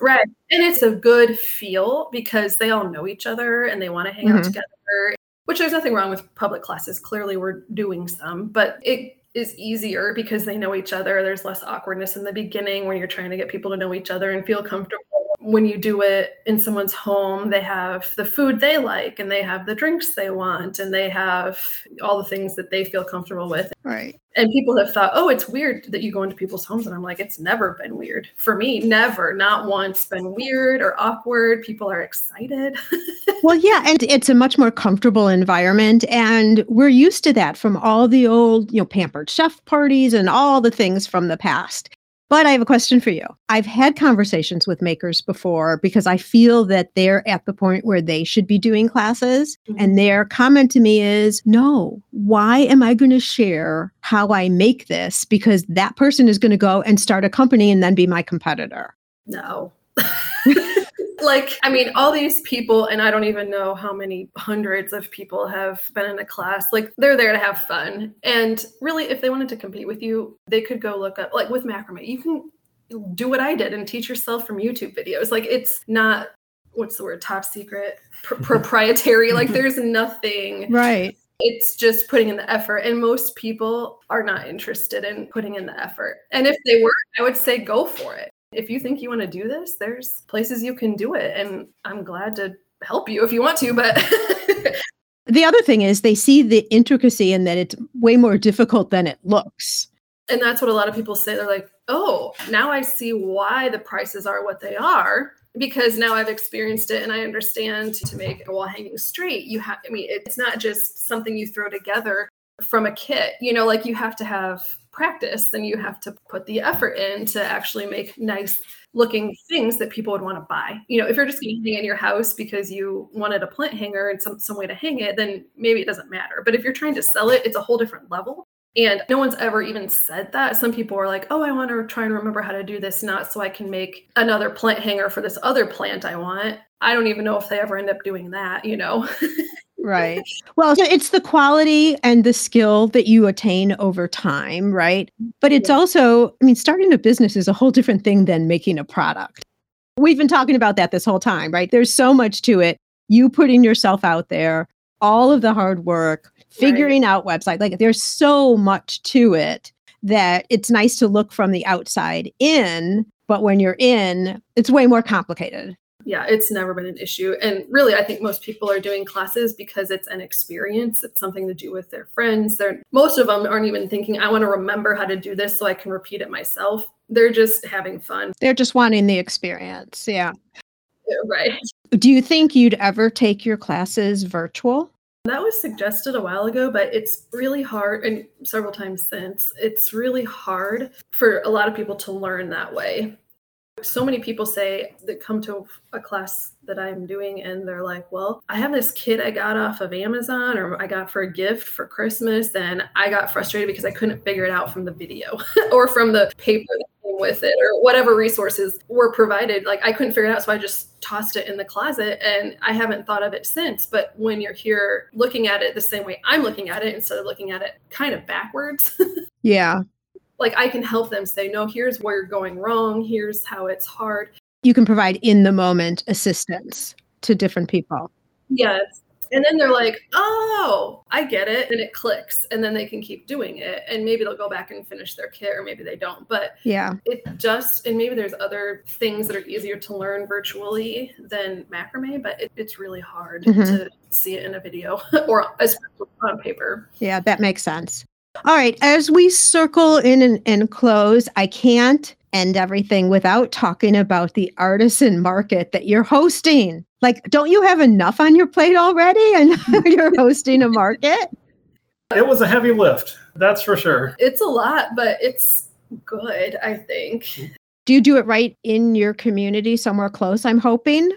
Right. And it's a good feel because they all know each other and they want to hang out Mhm. together, which there's nothing wrong with public classes. Clearly, we're doing some, but it is easier because they know each other. There's less awkwardness in the beginning when you're trying to get people to know each other and feel comfortable. When you do it in someone's home, they have the food they like and they have the drinks they want and they have all the things that they feel comfortable with. Right. And people have thought, oh, it's weird that you go into people's homes. And I'm like, it's never been weird. For me, never, not once been weird or awkward. People are excited. Well, yeah, and it's a much more comfortable environment and we're used to that from all the old, you know, pampered chef parties and all the things from the past. But I have a question for you. I've had conversations with makers before because I feel that they're at the point where they should be doing classes. And mm-hmm. their comment to me is, no, why am I going to share how I make this? Because that person is going to go and start a company and then be my competitor. no. like, I mean, all these people, and I don't even know how many hundreds of people have been in a class, like, they're there to have fun. And really, if they wanted to compete with you, they could go look up, like, with macrame, you can do what I did and teach yourself from YouTube videos. Like, it's not, what's the word, top secret, pr- proprietary. Like, there's nothing Right. it's just putting in the effort and most people are not interested in putting in the effort and if they were i would say go for it if you think you want to do this there's places you can do it and i'm glad to help you if you want to but The other thing is they see the intricacy and that it's way more difficult than it looks. and that's what a lot of people say they're like oh now i see why the prices are what they are because now i've experienced it and i understand to make a wall hanging straight you have i mean it's not just something you throw together from a kit you know like you have to have practice then you have to put the effort in to actually make nice looking things that people would want to buy you know if you're just it in your house because you wanted a plant hanger and some, some way to hang it then maybe it doesn't matter but if you're trying to sell it it's a whole different level and no one's ever even said that. Some people are like, oh, I want to try and remember how to do this, not so I can make another plant hanger for this other plant I want. I don't even know if they ever end up doing that, you know? Right. Well, so it's the quality and the skill that you attain over time, right? But it's Yeah. also, I mean, starting a business is a whole different thing than making a product. We've been talking about that this whole time, right? There's so much to it. You putting yourself out there, all of the hard work, figuring out website. Like there's so much to it that it's nice to look from the outside in, but when you're in, it's way more complicated. Yeah, it's never been an issue. And really, I think most people are doing classes because it's an experience. It's something to do with their friends. They're most of them aren't even thinking, I want to remember how to do this so I can repeat it myself. They're just having fun. They're just wanting the experience. Yeah. Right. Do you think you'd ever take your classes virtual? That was suggested a while ago, but it's really hard, and several times since, it's really hard for a lot of people to learn that way. So many people say that come to a class that I'm doing, and they're like, Well, I have this kit I got off of Amazon or I got for a gift for Christmas, and I got frustrated because I couldn't figure it out from the video or from the paper with it or whatever resources were provided. Like, I couldn't figure it out, so I just tossed it in the closet and I haven't thought of it since. But when you're here looking at it the same way I'm looking at it instead of looking at it kind of backwards, Yeah. Like I can help them say, no, here's where you're going wrong. Here's how it's hard. You can provide in the moment assistance to different people. Yes. And then they're like, oh, I get it. And it clicks. And then they can keep doing it. And maybe they'll go back and finish their kit, or maybe they don't. But Yeah. it just, and maybe there's other things that are easier to learn virtually than macrame, but it, it's really hard Mhm. to see it in a video or especially on paper. Yeah, that makes sense. All right. As we circle in and, and close, I can't end everything without talking about the artisan market that you're hosting. Like, don't you have enough on your plate already? And you're hosting a market? It was a heavy lift, that's for sure. It's a lot, but it's good, I think. Do you do it right in your community somewhere close? I'm hoping.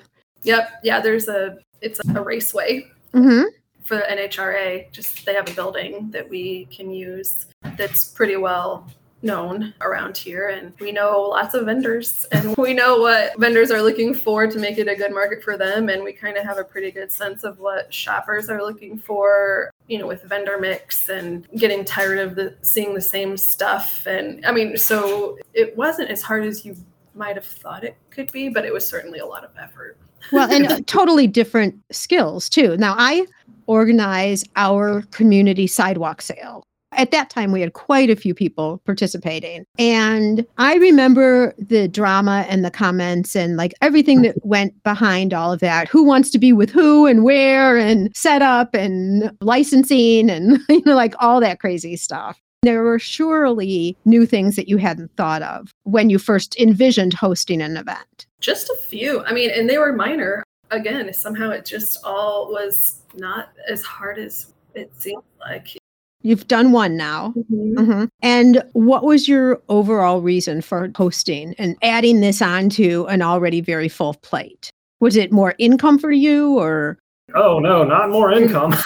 Yep. Yeah, there's a, it's a raceway hmm for the NHRA. Just they have a building that we can use that's pretty well known around here and we know lots of vendors and we know what vendors are looking for to make it a good market for them and we kind of have a pretty good sense of what shoppers are looking for you know with vendor mix and getting tired of the seeing the same stuff and i mean so it wasn't as hard as you might have thought it could be but it was certainly a lot of effort Well, and totally different skills too. Now, I organize our community sidewalk sale. At that time, we had quite a few people participating. And I remember the drama and the comments and like everything that went behind all of that. Who wants to be with who and where and setup and licensing and, you know, like all that crazy stuff. There were surely new things that you hadn't thought of when you first envisioned hosting an event. Just a few. I mean, and they were minor. Again, somehow it just all was not as hard as it seemed like. You've done one now. Mhm. And what was your overall reason for hosting and adding this onto an already very full plate? Was it more income for you or? Oh no, not more income.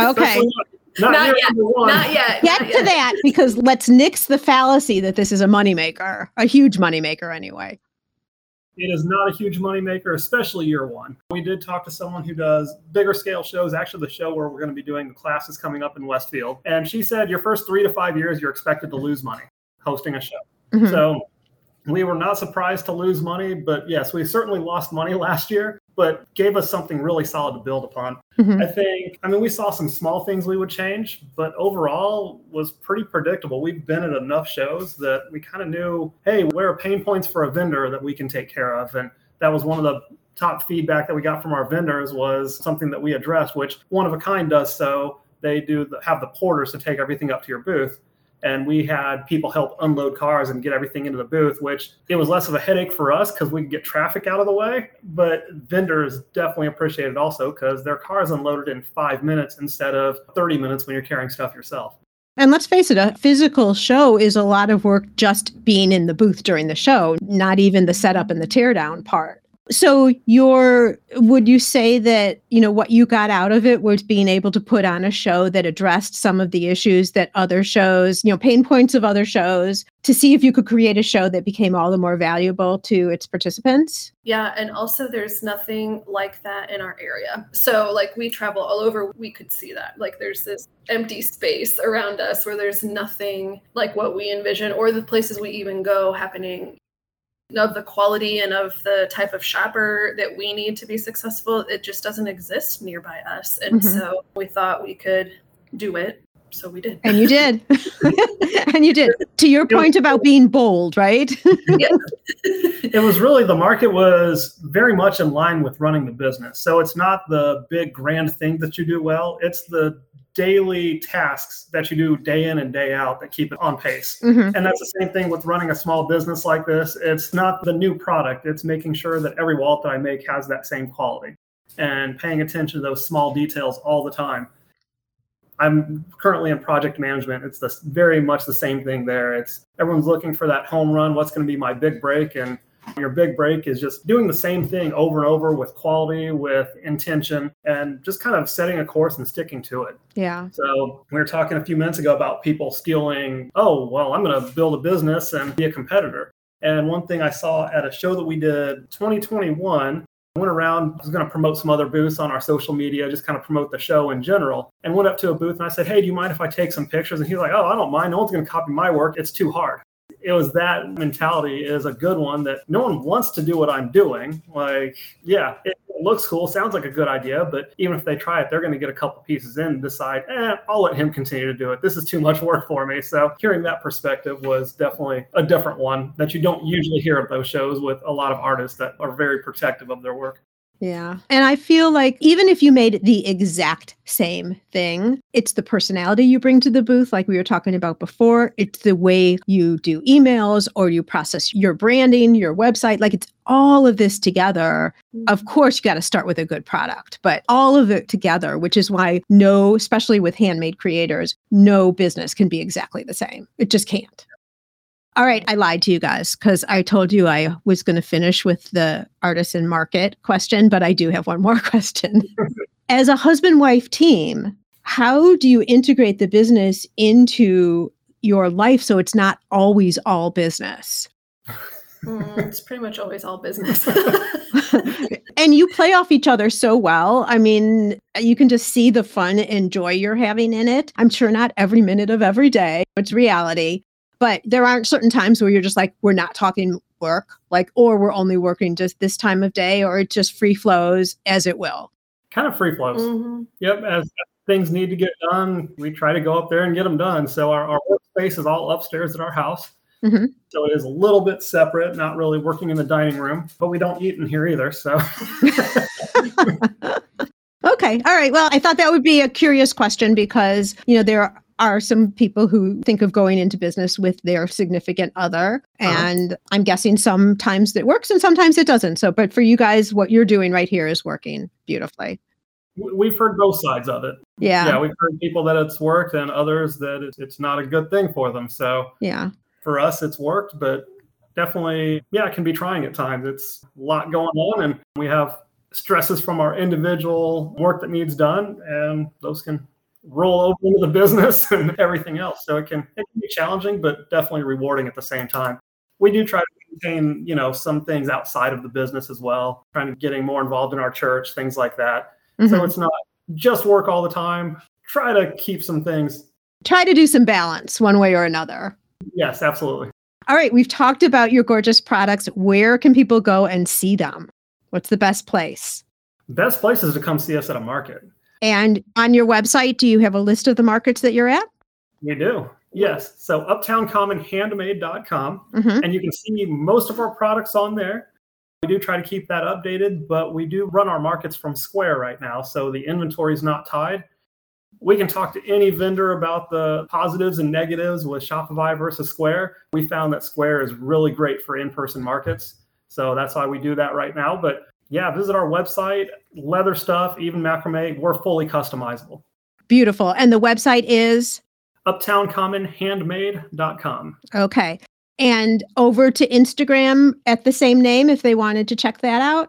Okay. Not, Not yet. number one. Not yet. Get not to yet. that because let's nix the fallacy that this is a moneymaker, a huge moneymaker anyway. It is not a huge moneymaker, especially year one. We did talk to someone who does bigger scale shows, actually, the show where we're going to be doing the classes coming up in Westfield. And she said your first three to five years, you're expected to lose money hosting a show. Mhm. So we were not surprised to lose money, but yes, we certainly lost money last year, but gave us something really solid to build upon. Mhm. I think, I mean, we saw some small things we would change, but overall was pretty predictable. We've been at enough shows that we kind of knew, hey, where are pain points for a vendor that we can take care of? And that was one of the top feedback that we got from our vendors was something that we addressed, which one of a kind does so. They do the, have the porters to take everything up to your booth and we had people help unload cars and get everything into the booth which it was less of a headache for us because we could get traffic out of the way but vendors definitely appreciate it also because their cars unloaded in five minutes instead of 30 minutes when you're carrying stuff yourself And let's face it, a physical show is a lot of work just being in the booth during the show, not even the setup and the teardown part. So your would you say that, you know, what you got out of it was being able to put on a show that addressed some of the issues that other shows, you know, pain points of other shows to see if you could create a show that became all the more valuable to its participants? Yeah, and also there's nothing like that in our area. So like we travel all over, we could see that. Like there's this empty space around us where there's nothing like what we envision or the places we even go happening of the quality and of the type of shopper that we need to be successful. It just doesn't exist nearby us. And Mhm. so we thought we could do it. So we did. And you did. and you did. To your point about being bold, right? Yeah. it was really the market was very much in line with running the business so it's not the big grand thing that you do well it's the daily tasks that you do day in and day out that keep it on pace Mhm. And that's the same thing with running a small business like this. It's not the new product, it's making sure that every wallet that I make has that same quality and paying attention to those small details all the time. I'm currently in project management. It's the, very much the same thing there. It's everyone's looking for that home run. What's going to be my big break? And your big break is just doing the same thing over and over with quality, with intention, and just kind of setting a course and sticking to it. Yeah. So we were talking a few minutes ago about people stealing, oh, well, I'm going to build a business and be a competitor. And one thing I saw at a show that we did 2021, I went around, I was going to promote some other booths on our social media, just kind of promote the show in general, and went up to a booth and I said, hey, do you mind if I take some pictures? And he's like, oh, I don't mind. No one's going to copy my work. It's too hard. it was that mentality is a good one that no one wants to do what I'm doing. Like, yeah, it looks cool, sounds like a good idea, but even if they try it, they're going to get a couple pieces in and decide, eh, I'll let him continue to do it. This is too much work for me. So hearing that perspective was definitely a different one that you don't usually hear at those shows with a lot of artists that are very protective of their work. Yeah. And I feel like even if you made the exact same thing, it's the personality you bring to the booth, like we were talking about before. It's the way you do emails or you process your branding, your website. Like it's all of this together. Of Mm-hmm. course, you got to start with a good product, but all of it together, which is why no, especially with handmade creators, no business can be exactly the same. It just can't. All right, I lied to you guys because I told you I was going to finish with the artisan market question, but I do have one more question. As a husband wife team, how do you integrate the business into your life so it's not always all business? Mm, it's pretty much always all business. and you play off each other so well. I mean, you can just see the fun and joy you're having in it. I'm sure not every minute of every day, it's reality. But there aren't certain times where you're just like, we're not talking work, like, or we're only working just this time of day, or it just free flows as it will. Kind of free flows. Mhm. Yep. As things need to get done, we try to go up there and get them done. So our, our workspace is all upstairs at our house. Mhm. So it is a little bit separate, not really working in the dining room, but we don't eat in here either. So Okay. All right. Well, I thought that would be a curious question because, you know, there are some people who think of going into business with their significant other. Uh-huh. And I'm guessing sometimes it works and sometimes it doesn't. So, but for you guys, what you're doing right here is working beautifully. we- we've heard both sides of it. Yeah. Yeah, we've heard people that it's worked and others that it's, it's not a good thing for them. So Yeah. for us, it's worked, but definitely, yeah, it can be trying at times. It's a lot going on, and we have stresses from our individual work that needs done, and those can roll over into the business and everything else. So it can it can be challenging, but definitely rewarding at the same time. We do try to maintain, you know, some things outside of the business as well, trying to getting more involved in our church, things like that. So Mhm. it's not just work all the time. Try to keep some things. Try to do some balance one way or another. Yes, absolutely. All right. We've talked about your gorgeous products. Where can people go and see them? What's the best place? Best places to come see us at a market. And on your website, do you have a list of the markets that you're at? We do. Yes. So uptowncommonhandmade.com. Mhm. And you can see most of our products on there. We do try to keep that updated, but we do run our markets from Square right now. So the inventory is not tied. We can talk to any vendor about the positives and negatives with Shopify versus Square. We found that Square is really great for in person markets. So that's why we do that right now. But yeah, visit our website, leather stuff, even macrame. We're fully customizable. Beautiful. And the website is uptowncommonhandmade.com. okay. And over to Instagram at the same name if they wanted to check that out.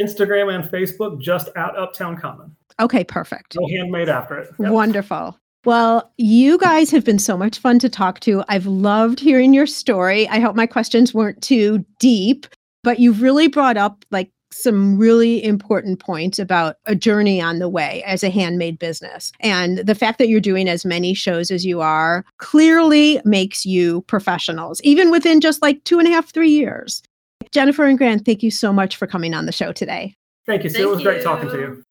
Instagram and Facebook just at Uptown Common. Okay, perfect. No handmade after it. Yep. Wonderful. Well, you guys have been so much fun to talk to. I've loved hearing your story. I hope my questions weren't too deep, but you've really brought up like some really important points about a journey on the way as a handmade business. And the fact that you're doing as many shows as you are clearly makes you professionals, even within just like two and a half, three years. Jennifer and Grant, thank you so much for coming on the show today. Thank you, Sue. it Thank was great talking to you.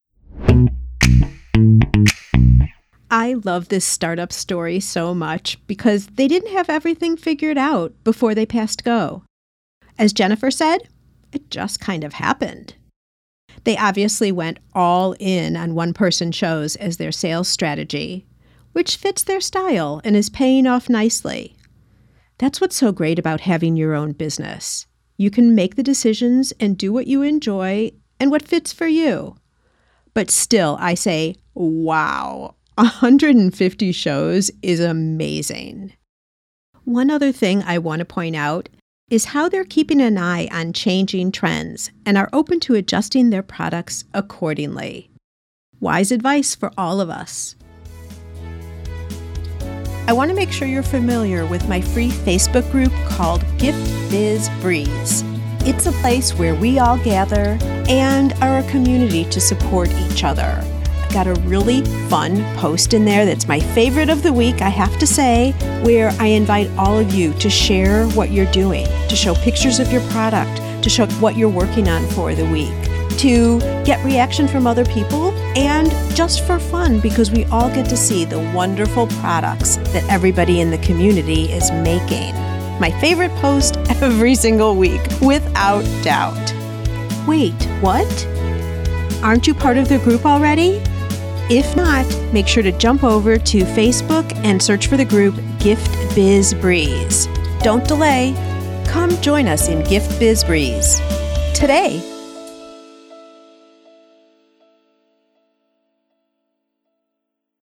you. I love this startup story so much because they didn't have everything figured out before they passed go. As Jennifer said, it just kind of happened. They obviously went all in on one person shows as their sales strategy, which fits their style and is paying off nicely. That's what's so great about having your own business. You can make the decisions and do what you enjoy and what fits for you. But still, I say, wow, 150 shows is amazing. One other thing I want to point out is how they're keeping an eye on changing trends and are open to adjusting their products accordingly. Wise advice for all of us. I want to make sure you're familiar with my free Facebook group called Gift Biz Breeze. It's a place where we all gather and are a community to support each other. Got a really fun post in there that's my favorite of the week, I have to say, where I invite all of you to share what you're doing, to show pictures of your product, to show what you're working on for the week, to get reaction from other people, and just for fun because we all get to see the wonderful products that everybody in the community is making. My favorite post every single week, without doubt. Wait, what? Aren't you part of the group already? If not, make sure to jump over to Facebook and search for the group Gift Biz Breeze. Don't delay. Come join us in Gift Biz Breeze today.